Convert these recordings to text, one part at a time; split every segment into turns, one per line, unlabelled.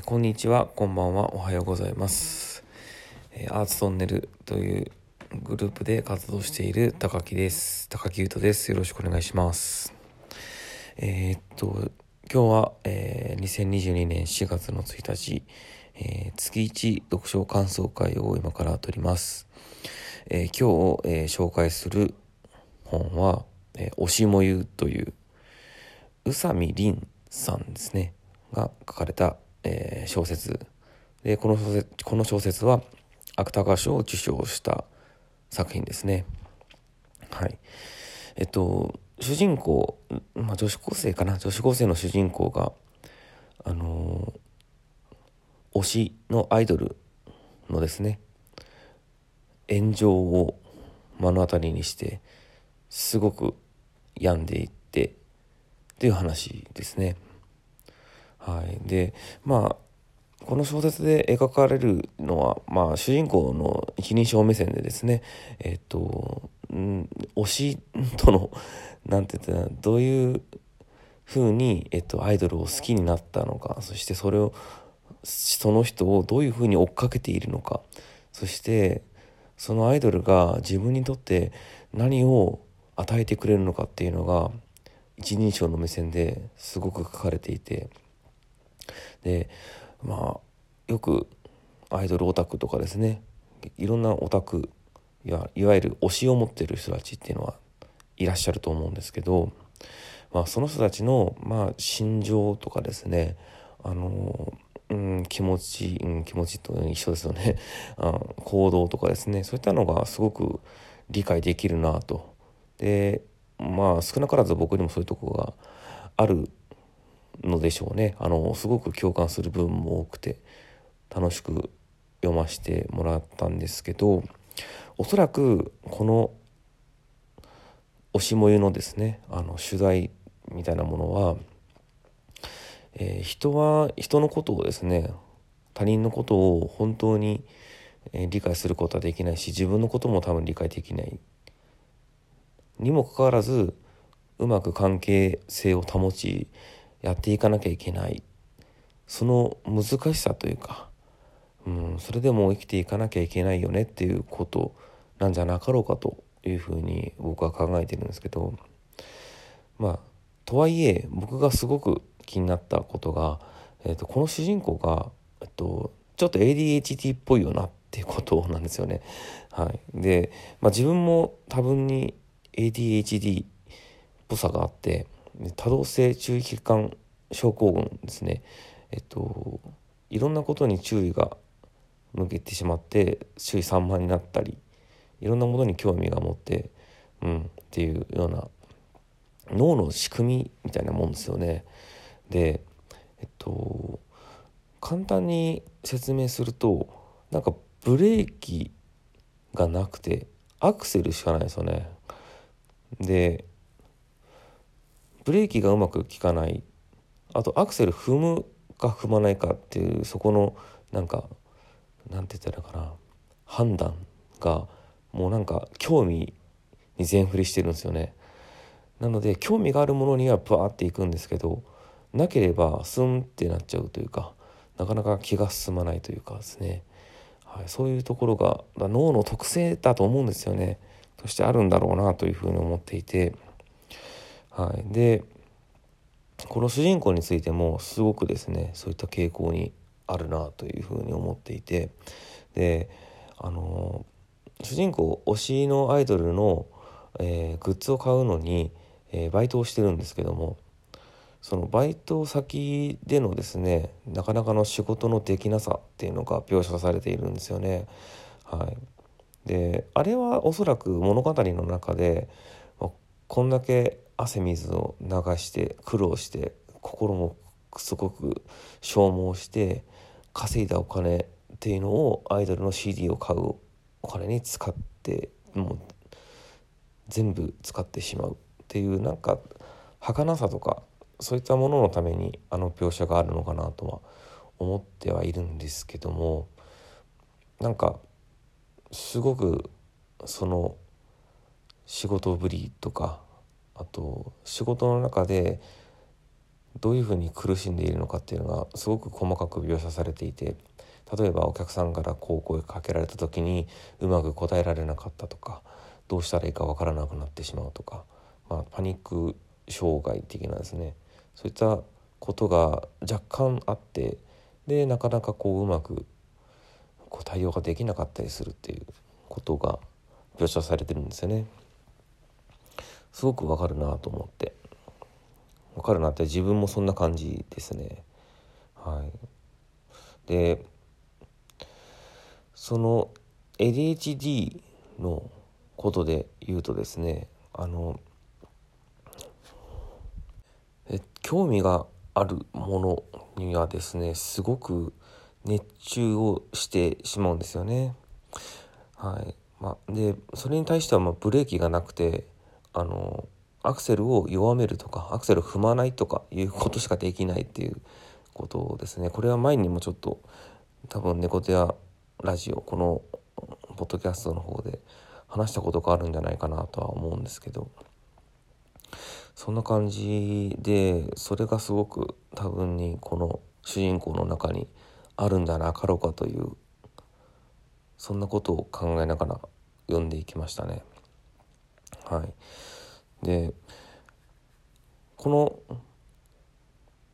えーこんにちは、こんばんは、おはようございます。えーアーツトンネルというグループで活動している高木です。高木優斗です。よろしくお願いします。えーっと、今日は、えー2022年4月の1日、えー月1読書感想会を今から撮ります。えー今日、えー紹介する本は、えー、おしもゆという宇佐美凛さんですねが書かれた、えー小説。でこの小説この小説は芥川賞を受賞した作品ですね。はい。えっと主人公、まあ、女子高生かな？女子高生の主人公があのー推しのアイドルのですね炎上を目の当たりにしてすごく病んでいってっていう話ですね。はい、でまあこの小説で描かれるのは、まあ、主人公の一人称目線でですねえっとん推しとのなんて言ったらどういうふうに、えっと、アイドルを好きになったのかそしてそれをその人をどういうふうに追っかけているのかそしてそのアイドルが自分にとって何を与えてくれるのかっていうのが一人称の目線ですごく書かれていてでまあよくアイドルオタクとかですねいろんなオタクいわいわゆる推しを持ってる人たちっていうのはいらっしゃると思うんですけど、まあ、その人たちの、まあ、心情とかですねあの、うん、気持ち、うん、気持ちと一緒ですよね あ行動とかですねそういったのがすごく理解できるなと。でまあ少なからず僕にもそういうとこがあるのでしょうね。あのすごく共感する部分も多くて楽しく読ませてもらったんですけどおそらくこの「推しもゆ」のですねあの取材みたいなものは、えー人は人のことをですね他人のことを本当に理解することはできないし自分のことも多分理解できない。にもかかわらずうまく関係性を保ちやっていかなきゃいけないその難しさというか、うん、それでも生きていかなきゃいけないよねっていうことなんじゃなかろうかというふうに僕は考えてるんですけどまあとはいえ僕がすごく気になったことが、えー、とこの主人公が、えっと、ちょっと ADHD っぽいよなっていうことなんですよね。はい、で、まあ、自分も多分に ADHD っぽさがあって多動性注意欠陥症候群ですねえっといろんなことに注意が向けてしまって注意散漫になったりいろんなものに興味が持ってうんっていうような脳の仕組みみたいなもんですよね。でえっと簡単に説明するとなんかブレーキがなくてアクセルしかないですよね。でブレーキがうまく効かない。あとアクセル踏むか踏まないかっていうそこのなんかなんて言ったらいいかな。判断がもうなんか興味に全振りしてるんですよね。なので興味があるものにはバーっていくんですけどなければスンってなっちゃうというかなかなか気が進まないというかですね、はい、そういうところが脳の特性だと思うんですよね。としてあるんだろうなというふうに思っていて、はい、でこの主人公についてもすごくですねそういった傾向にあるなというふうに思っていてであの主人公推しのアイドルの、えーグッズを買うのに、えーバイトをしてるんですけどもそのバイト先でのですねなかなかの仕事のできなさっていうのが描写されているんですよね。はい、であれはおそらく物語の中でまこんだけ汗水を流して苦労して心もすごく消耗して稼いだお金っていうのをアイドルの CD を買うお金に使ってもう全部使ってしまう。っていうなんか儚さとかそういったもののためにあの描写があるのかなとは思ってはいるんですけどもなんかすごくその仕事ぶりとかあと仕事の中でどういうふうに苦しんでいるのかっていうのがすごく細かく描写されていて例えばお客さんからこう声かけられた時にうまく答えられなかったとかどうしたらいいか分からなくなってしまうとか、まあ、パニック障害的なですねそういったことが若干あってでなかなかこううまくこう対応ができなかったりするっていうことが描写されてるんですよね。すごくわかるなと思ってわかるなって自分もそんな感じですね。はい、でその ADHD のことで言うとですねあのえ興味があるものにはですねすごく熱中をしてしまうんですよね。はいまあ、でそれに対してはまブレーキがなくてあのアクセルを弱めるとかアクセルを踏まないとかいうことしかできないっていう ことですね。これは前にもちょっと多分猫手やラジオこのポッドキャストの方で話したことがあるんじゃないかなとは思うんですけどそんな感じでそれがすごく多分にこの主人公の中にあるんだなかろうかというそんなことを考えながら読んでいきましたね。はい、でこ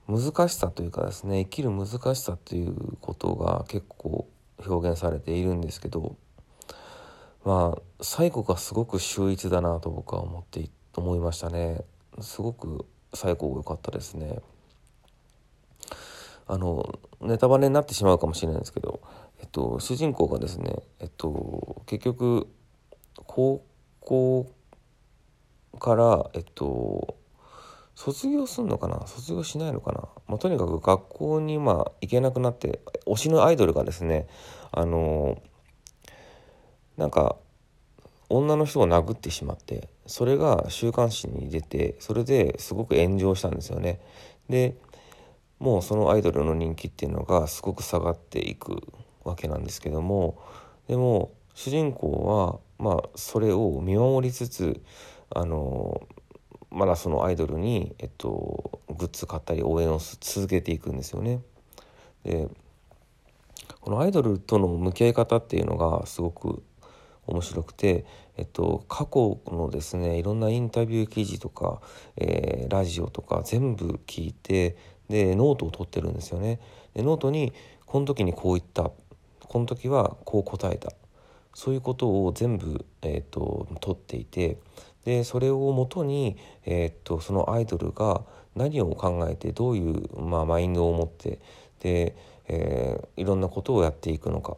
の難しさというかですね生きる難しさということが結構表現されているんですけどまあ最後がすごく秀逸だなと僕は思って思いましたね。すごく最後良かったですね。あのネタバレになってしまうかもしれないんですけど、えっと、主人公がですね、えっと、結局高校から、えっと、卒業すんのかな？卒業しないのかな、まあ、とにかく学校にまあ行けなくなって推しのアイドルがですねあのなんか女の人を殴ってしまってそれが週刊誌に出てそれですごく炎上したんですよね。でもうそのアイドルの人気っていうのがすごく下がっていくわけなんですけどもでも主人公はまあそれを見守りつつあのまだそのアイドルに、えっと、グッズ買ったり応援を続けていくんですよね。でこのアイドルとの向き合い方っていうのがすごく面白くて、えっと、過去のですねいろんなインタビュー記事とか、えー、ラジオとか全部聞いてでノートを取ってるんですよね。でノートにこの時にこう言ったこの時はこう答えたそういうことを全部、えーと、と取っていてでそれをもとに、えー、っとそのアイドルが何を考えてどういう、まあ、マインドを持ってで、えー、いろんなことをやっていくのかっ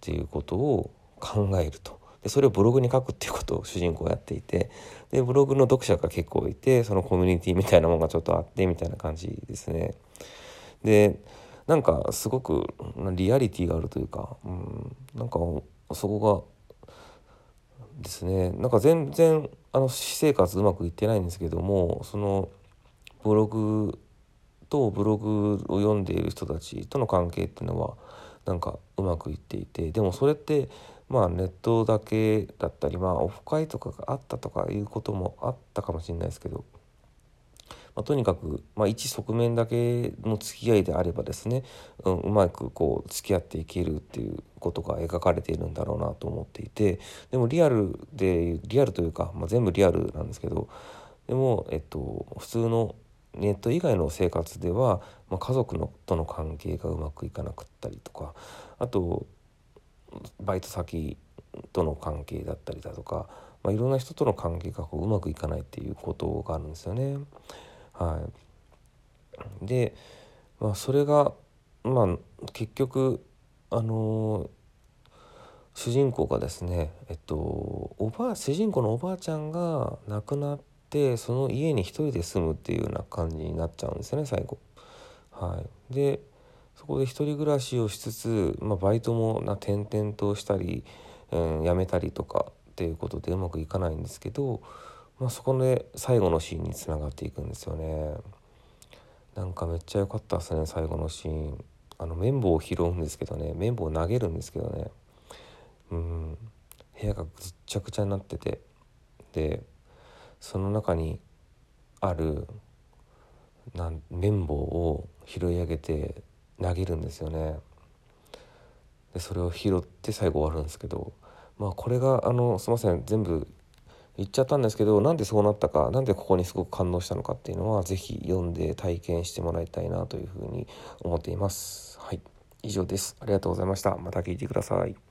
ていうことを考えると。でそれをブログに書くっていうことを主人公やっていてでブログの読者が結構いてそのコミュニティみたいなものがちょっとあってみたいな感じですね。でなんかすごくリアリティがあるというか、うん、なんかそこがですね。なんか全然あの私生活うまくいってないんですけどもそのブログとブログを読んでいる人たちとの関係っていうのはなんかうまくいっていてでもそれってまあネットだけだったりまあオフ会とかがあったとかいうこともあったかもしれないですけどまあ、とにかく、まあ、一側面だけの付き合いであればですね、うん、うまくこう付き合っていけるっていうことが描かれているんだろうなと思っていてでもリアルでリアルというか、まあ、全部リアルなんですけどでも、えっと、普通のネット以外の生活では、まあ、家族のとの関係がうまくいかなくったりとかあとバイト先との関係だったりだとか、まあ、いろんな人との関係がこううまくいかないっていうことがあるんですよね。はい、で、まあ、それが、まあ、結局あのー、主人公がですね、えっと、おばあ主人公のおばあちゃんが亡くなってその家に一人で住むっていうような感じになっちゃうんですよね最後。はい、でそこで一人暮らしをしつつ、まあ、バイトもな転々としたり、うん、辞めたりとかっていうことでうまくいかないんですけど、まあ、そこで最後のシーンにつながっていくんですよね。なんかめっちゃ良かったですね最後のシーン。あの綿棒を拾うんですけどね。綿棒を投げるんですけどね。うん。部屋がぐっちゃぐちゃになってて。でその中にあるなん綿棒を拾い上げて投げるんですよね。でそれを拾って最後終わるんですけど。まあこれがあのすいません。全部言っちゃったんですけどなんでそうなったかなんでここにすごく感動したのかっていうのは是非読んで体験してもらいたいなというふうに思っています。はい以上です。ありがとうございました。また聞いてください。